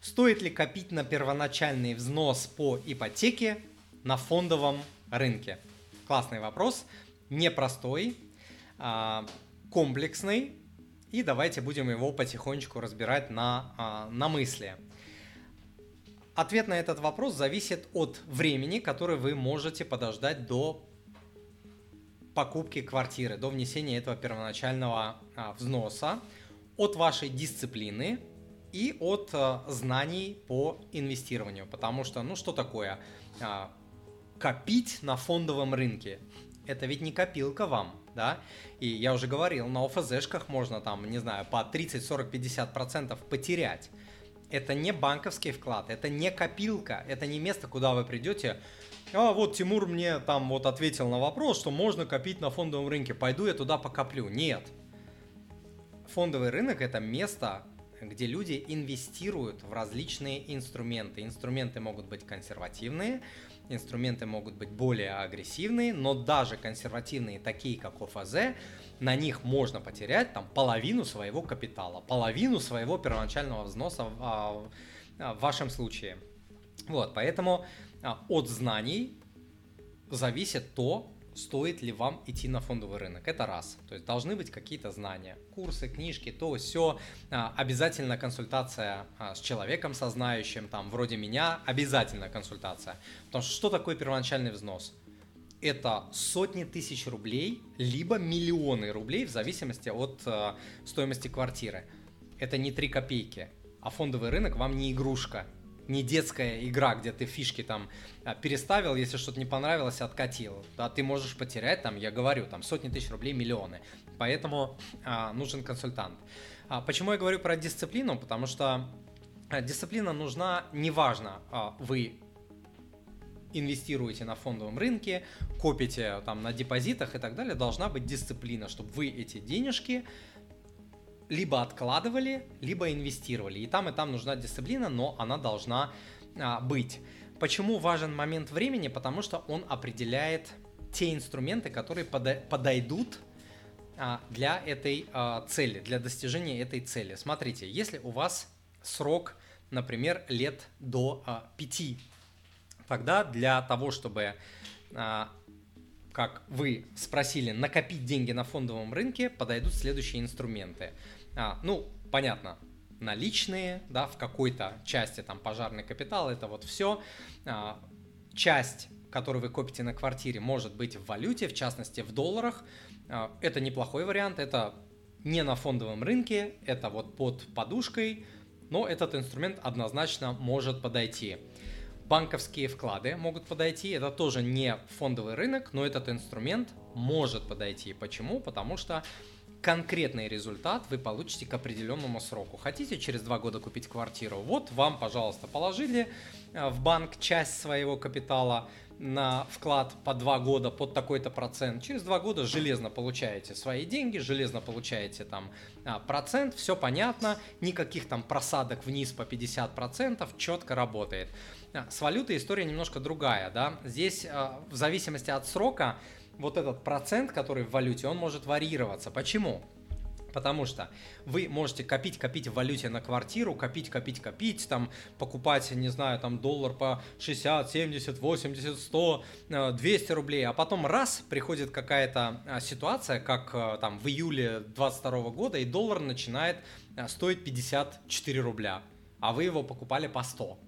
Стоит ли копить на первоначальный взнос по ипотеке на фондовом рынке? Классный вопрос, непростой, а, комплексный, и давайте будем его потихонечку разбирать на, а, на мысли. Ответ на этот вопрос зависит от времени, которое вы можете подождать до покупки квартиры, до внесения этого первоначального а, взноса, от вашей дисциплины и от а, знаний по инвестированию. Потому что, ну что такое а, копить на фондовом рынке? Это ведь не копилка вам, да? И я уже говорил, на ОФЗшках можно там, не знаю, по 30, 40, 50 процентов потерять. Это не банковский вклад, это не копилка, это не место, куда вы придете. А вот Тимур мне там вот ответил на вопрос, что можно копить на фондовом рынке. Пойду я туда покоплю. Нет. Фондовый рынок это место, где люди инвестируют в различные инструменты. Инструменты могут быть консервативные, инструменты могут быть более агрессивные, но даже консервативные, такие как ОФЗ, на них можно потерять там половину своего капитала, половину своего первоначального взноса в, а, а, в вашем случае. Вот, поэтому а, от знаний зависит то, стоит ли вам идти на фондовый рынок. Это раз. То есть должны быть какие-то знания. Курсы, книжки, то, все. Обязательно консультация с человеком, со знающим, там, вроде меня, обязательно консультация. Потому что что такое первоначальный взнос? это сотни тысяч рублей, либо миллионы рублей в зависимости от э, стоимости квартиры. Это не 3 копейки, а фондовый рынок вам не игрушка, не детская игра, где ты фишки там э, переставил, если что-то не понравилось, откатил. Да, ты можешь потерять там, я говорю, там сотни тысяч рублей, миллионы. Поэтому а, нужен консультант. А, почему я говорю про дисциплину? Потому что э, дисциплина нужна, неважно, а, вы инвестируете на фондовом рынке, копите там на депозитах и так далее, должна быть дисциплина, чтобы вы эти денежки либо откладывали, либо инвестировали. И там, и там нужна дисциплина, но она должна а, быть. Почему важен момент времени? Потому что он определяет те инструменты, которые подойдут а, для этой а, цели, для достижения этой цели. Смотрите, если у вас срок, например, лет до а, 5 тогда для того, чтобы, а, как вы спросили, накопить деньги на фондовом рынке, подойдут следующие инструменты. А, ну, понятно, наличные, да, в какой-то части там пожарный капитал, это вот все. А, часть, которую вы копите на квартире, может быть в валюте, в частности в долларах. Это неплохой вариант, это не на фондовом рынке, это вот под подушкой, но этот инструмент однозначно может подойти банковские вклады могут подойти. Это тоже не фондовый рынок, но этот инструмент может подойти. Почему? Потому что конкретный результат вы получите к определенному сроку. Хотите через два года купить квартиру? Вот вам, пожалуйста, положили э, в банк часть своего капитала на вклад по два года под такой-то процент. Через два года железно получаете свои деньги, железно получаете там а, процент, все понятно, никаких там просадок вниз по 50%, четко работает. А, с валютой история немножко другая, да. Здесь а, в зависимости от срока вот этот процент, который в валюте, он может варьироваться. Почему? Потому что вы можете копить, копить в валюте на квартиру, копить, копить, копить, там покупать, не знаю, там доллар по 60, 70, 80, 100, 200 рублей, а потом раз приходит какая-то а, ситуация, как там в июле 22 года, и доллар начинает стоить 54 рубля, а вы его покупали по 100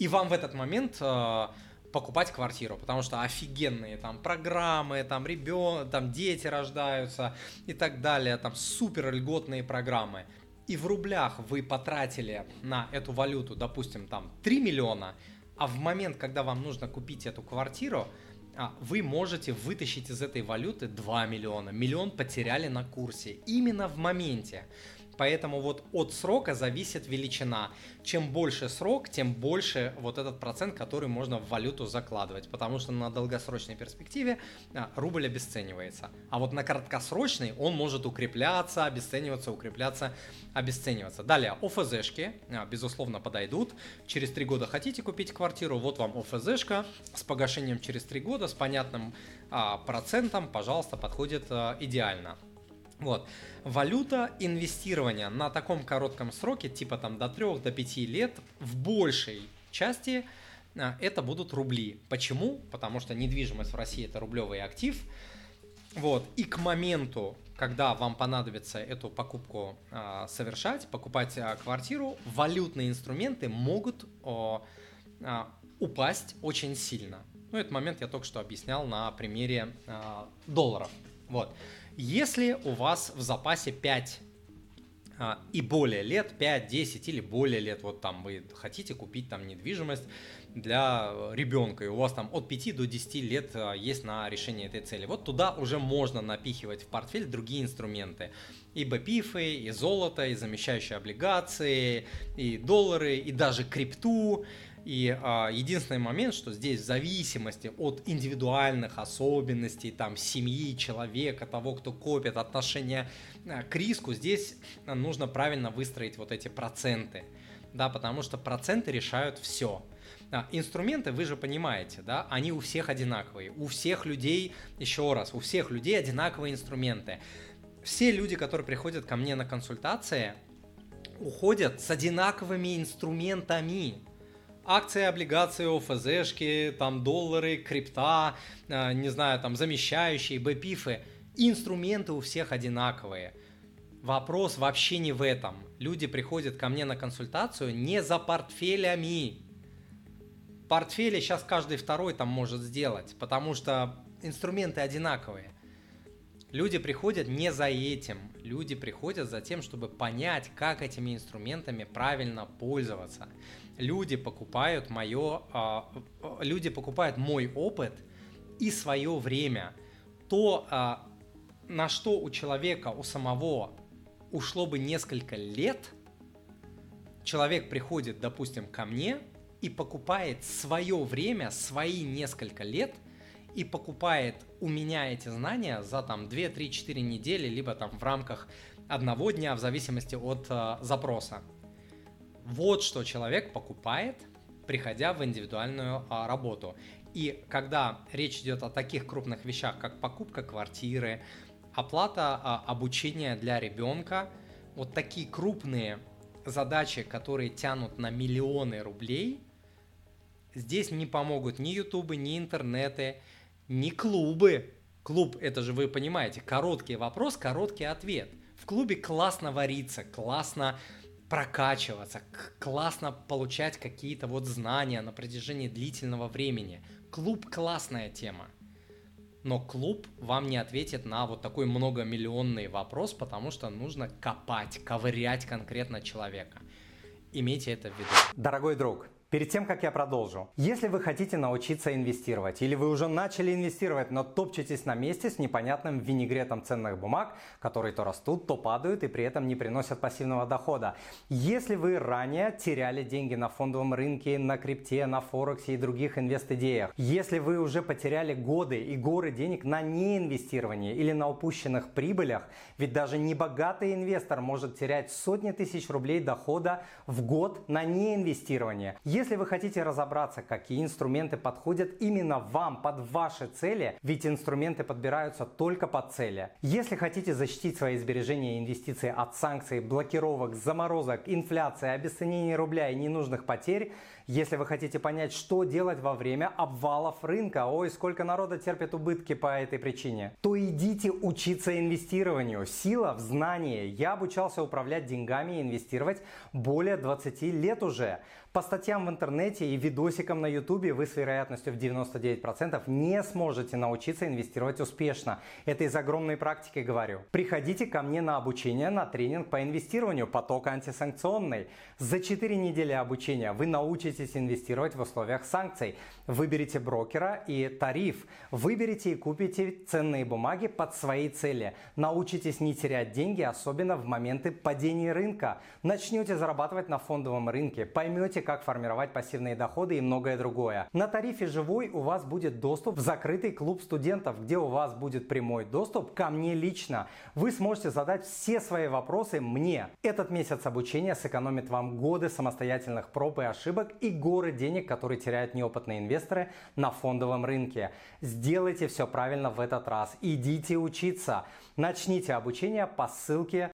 и вам в этот момент э, покупать квартиру, потому что офигенные там программы, там ребен, там дети рождаются и так далее, там супер льготные программы. И в рублях вы потратили на эту валюту, допустим, там 3 миллиона, а в момент, когда вам нужно купить эту квартиру, а, вы можете вытащить из этой валюты 2 миллиона. Миллион потеряли на курсе именно в моменте. Поэтому вот от срока зависит величина. Чем больше срок, тем больше вот этот процент, который можно в валюту закладывать. Потому что на долгосрочной перспективе а, рубль обесценивается. А вот на краткосрочной он может укрепляться, обесцениваться, укрепляться, обесцениваться. Далее, ОФЗшки, а, безусловно, подойдут. Через три года хотите купить квартиру, вот вам ОФЗшка с погашением через три года, с понятным а, процентом, пожалуйста, подходит идеально. Вот. Валюта инвестирования на таком коротком сроке, типа там до 3 до 5 лет, в большей части а, это будут рубли. Почему? Потому что недвижимость в России это рублевый актив. Вот. И к моменту, когда вам понадобится эту покупку э, совершать, покупать э, квартиру, валютные инструменты могут э, э, упасть очень сильно. Ну, этот момент я только что объяснял на примере э, долларов. Вот. Если у вас в запасе 5 а, и более лет, 5, 10 или более лет, вот там вы хотите купить там недвижимость для ребенка, и у вас там от 5 до 10 лет а, есть на решение этой цели. Вот туда уже можно напихивать в портфель другие инструменты. И БПИФы, и золото, и замещающие облигации, и доллары, и даже крипту, и а, единственный момент, что здесь в зависимости от индивидуальных особенностей, там, семьи, человека, того, кто копит, отношения а, к риску, здесь нужно правильно выстроить вот эти проценты, да, потому что проценты решают все. А, инструменты, вы же понимаете, да, они у всех одинаковые, у всех людей, еще раз, у всех людей одинаковые инструменты. Все люди, которые приходят ко мне на консультации, уходят с одинаковыми инструментами акции, облигации, ОФЗшки, там доллары, крипта, э, не знаю, там замещающие, БПИФы. Инструменты у всех одинаковые. Вопрос вообще не в этом. Люди приходят ко мне на консультацию не за портфелями. Портфели сейчас каждый второй там может сделать, потому что инструменты одинаковые. Люди приходят не за этим. Люди приходят за тем, чтобы понять, как этими инструментами правильно пользоваться люди покупают мое, а, люди покупают мой опыт и свое время. То, а, на что у человека, у самого ушло бы несколько лет, человек приходит, допустим, ко мне и покупает свое время, свои несколько лет и покупает у меня эти знания за там 2, 3, 4 недели, либо там в рамках одного дня, в зависимости от э, запроса. Вот что человек покупает, приходя в индивидуальную а, работу. И когда речь идет о таких крупных вещах, как покупка квартиры, оплата а, обучения для ребенка, вот такие крупные задачи, которые тянут на миллионы рублей, здесь не помогут ни ютубы, ни интернеты, ни клубы. Клуб, это же вы понимаете, короткий вопрос, короткий ответ. В клубе классно вариться, классно прокачиваться, классно получать какие-то вот знания на протяжении длительного времени. Клуб классная тема. Но клуб вам не ответит на вот такой многомиллионный вопрос, потому что нужно копать, ковырять конкретно человека. Имейте это в виду. Дорогой друг, Перед тем, как я продолжу, если вы хотите научиться инвестировать или вы уже начали инвестировать, но топчетесь на месте с непонятным винегретом ценных бумаг, которые то растут, то падают и при этом не приносят пассивного дохода. Если вы ранее теряли деньги на фондовом рынке, на крипте, на Форексе и других инвест-идеях, если вы уже потеряли годы и горы денег на неинвестировании или на упущенных прибылях, ведь даже небогатый инвестор может терять сотни тысяч рублей дохода в год на неинвестирование. Если вы хотите разобраться, какие инструменты подходят именно вам, под ваши цели, ведь инструменты подбираются только под цели. Если хотите защитить свои сбережения и инвестиции от санкций, блокировок, заморозок, инфляции, обесценения рубля и ненужных потерь, если вы хотите понять, что делать во время обвалов рынка, ой, сколько народа терпит убытки по этой причине, то идите учиться инвестированию. Сила в знании. Я обучался управлять деньгами и инвестировать более 20 лет уже. По статьям в интернете и видосикам на ютубе вы с вероятностью в 99% не сможете научиться инвестировать успешно. Это из огромной практики говорю. Приходите ко мне на обучение, на тренинг по инвестированию, поток антисанкционный. За 4 недели обучения вы научитесь инвестировать в условиях санкций. Выберите брокера и тариф. Выберите и купите ценные бумаги под свои цели. Научитесь не терять деньги, особенно в моменты падения рынка. Начнете зарабатывать на фондовом рынке. Поймете, как формировать формировать пассивные доходы и многое другое. На тарифе «Живой» у вас будет доступ в закрытый клуб студентов, где у вас будет прямой доступ ко мне лично. Вы сможете задать все свои вопросы мне. Этот месяц обучения сэкономит вам годы самостоятельных проб и ошибок и горы денег, которые теряют неопытные инвесторы на фондовом рынке. Сделайте все правильно в этот раз. Идите учиться. Начните обучение по ссылке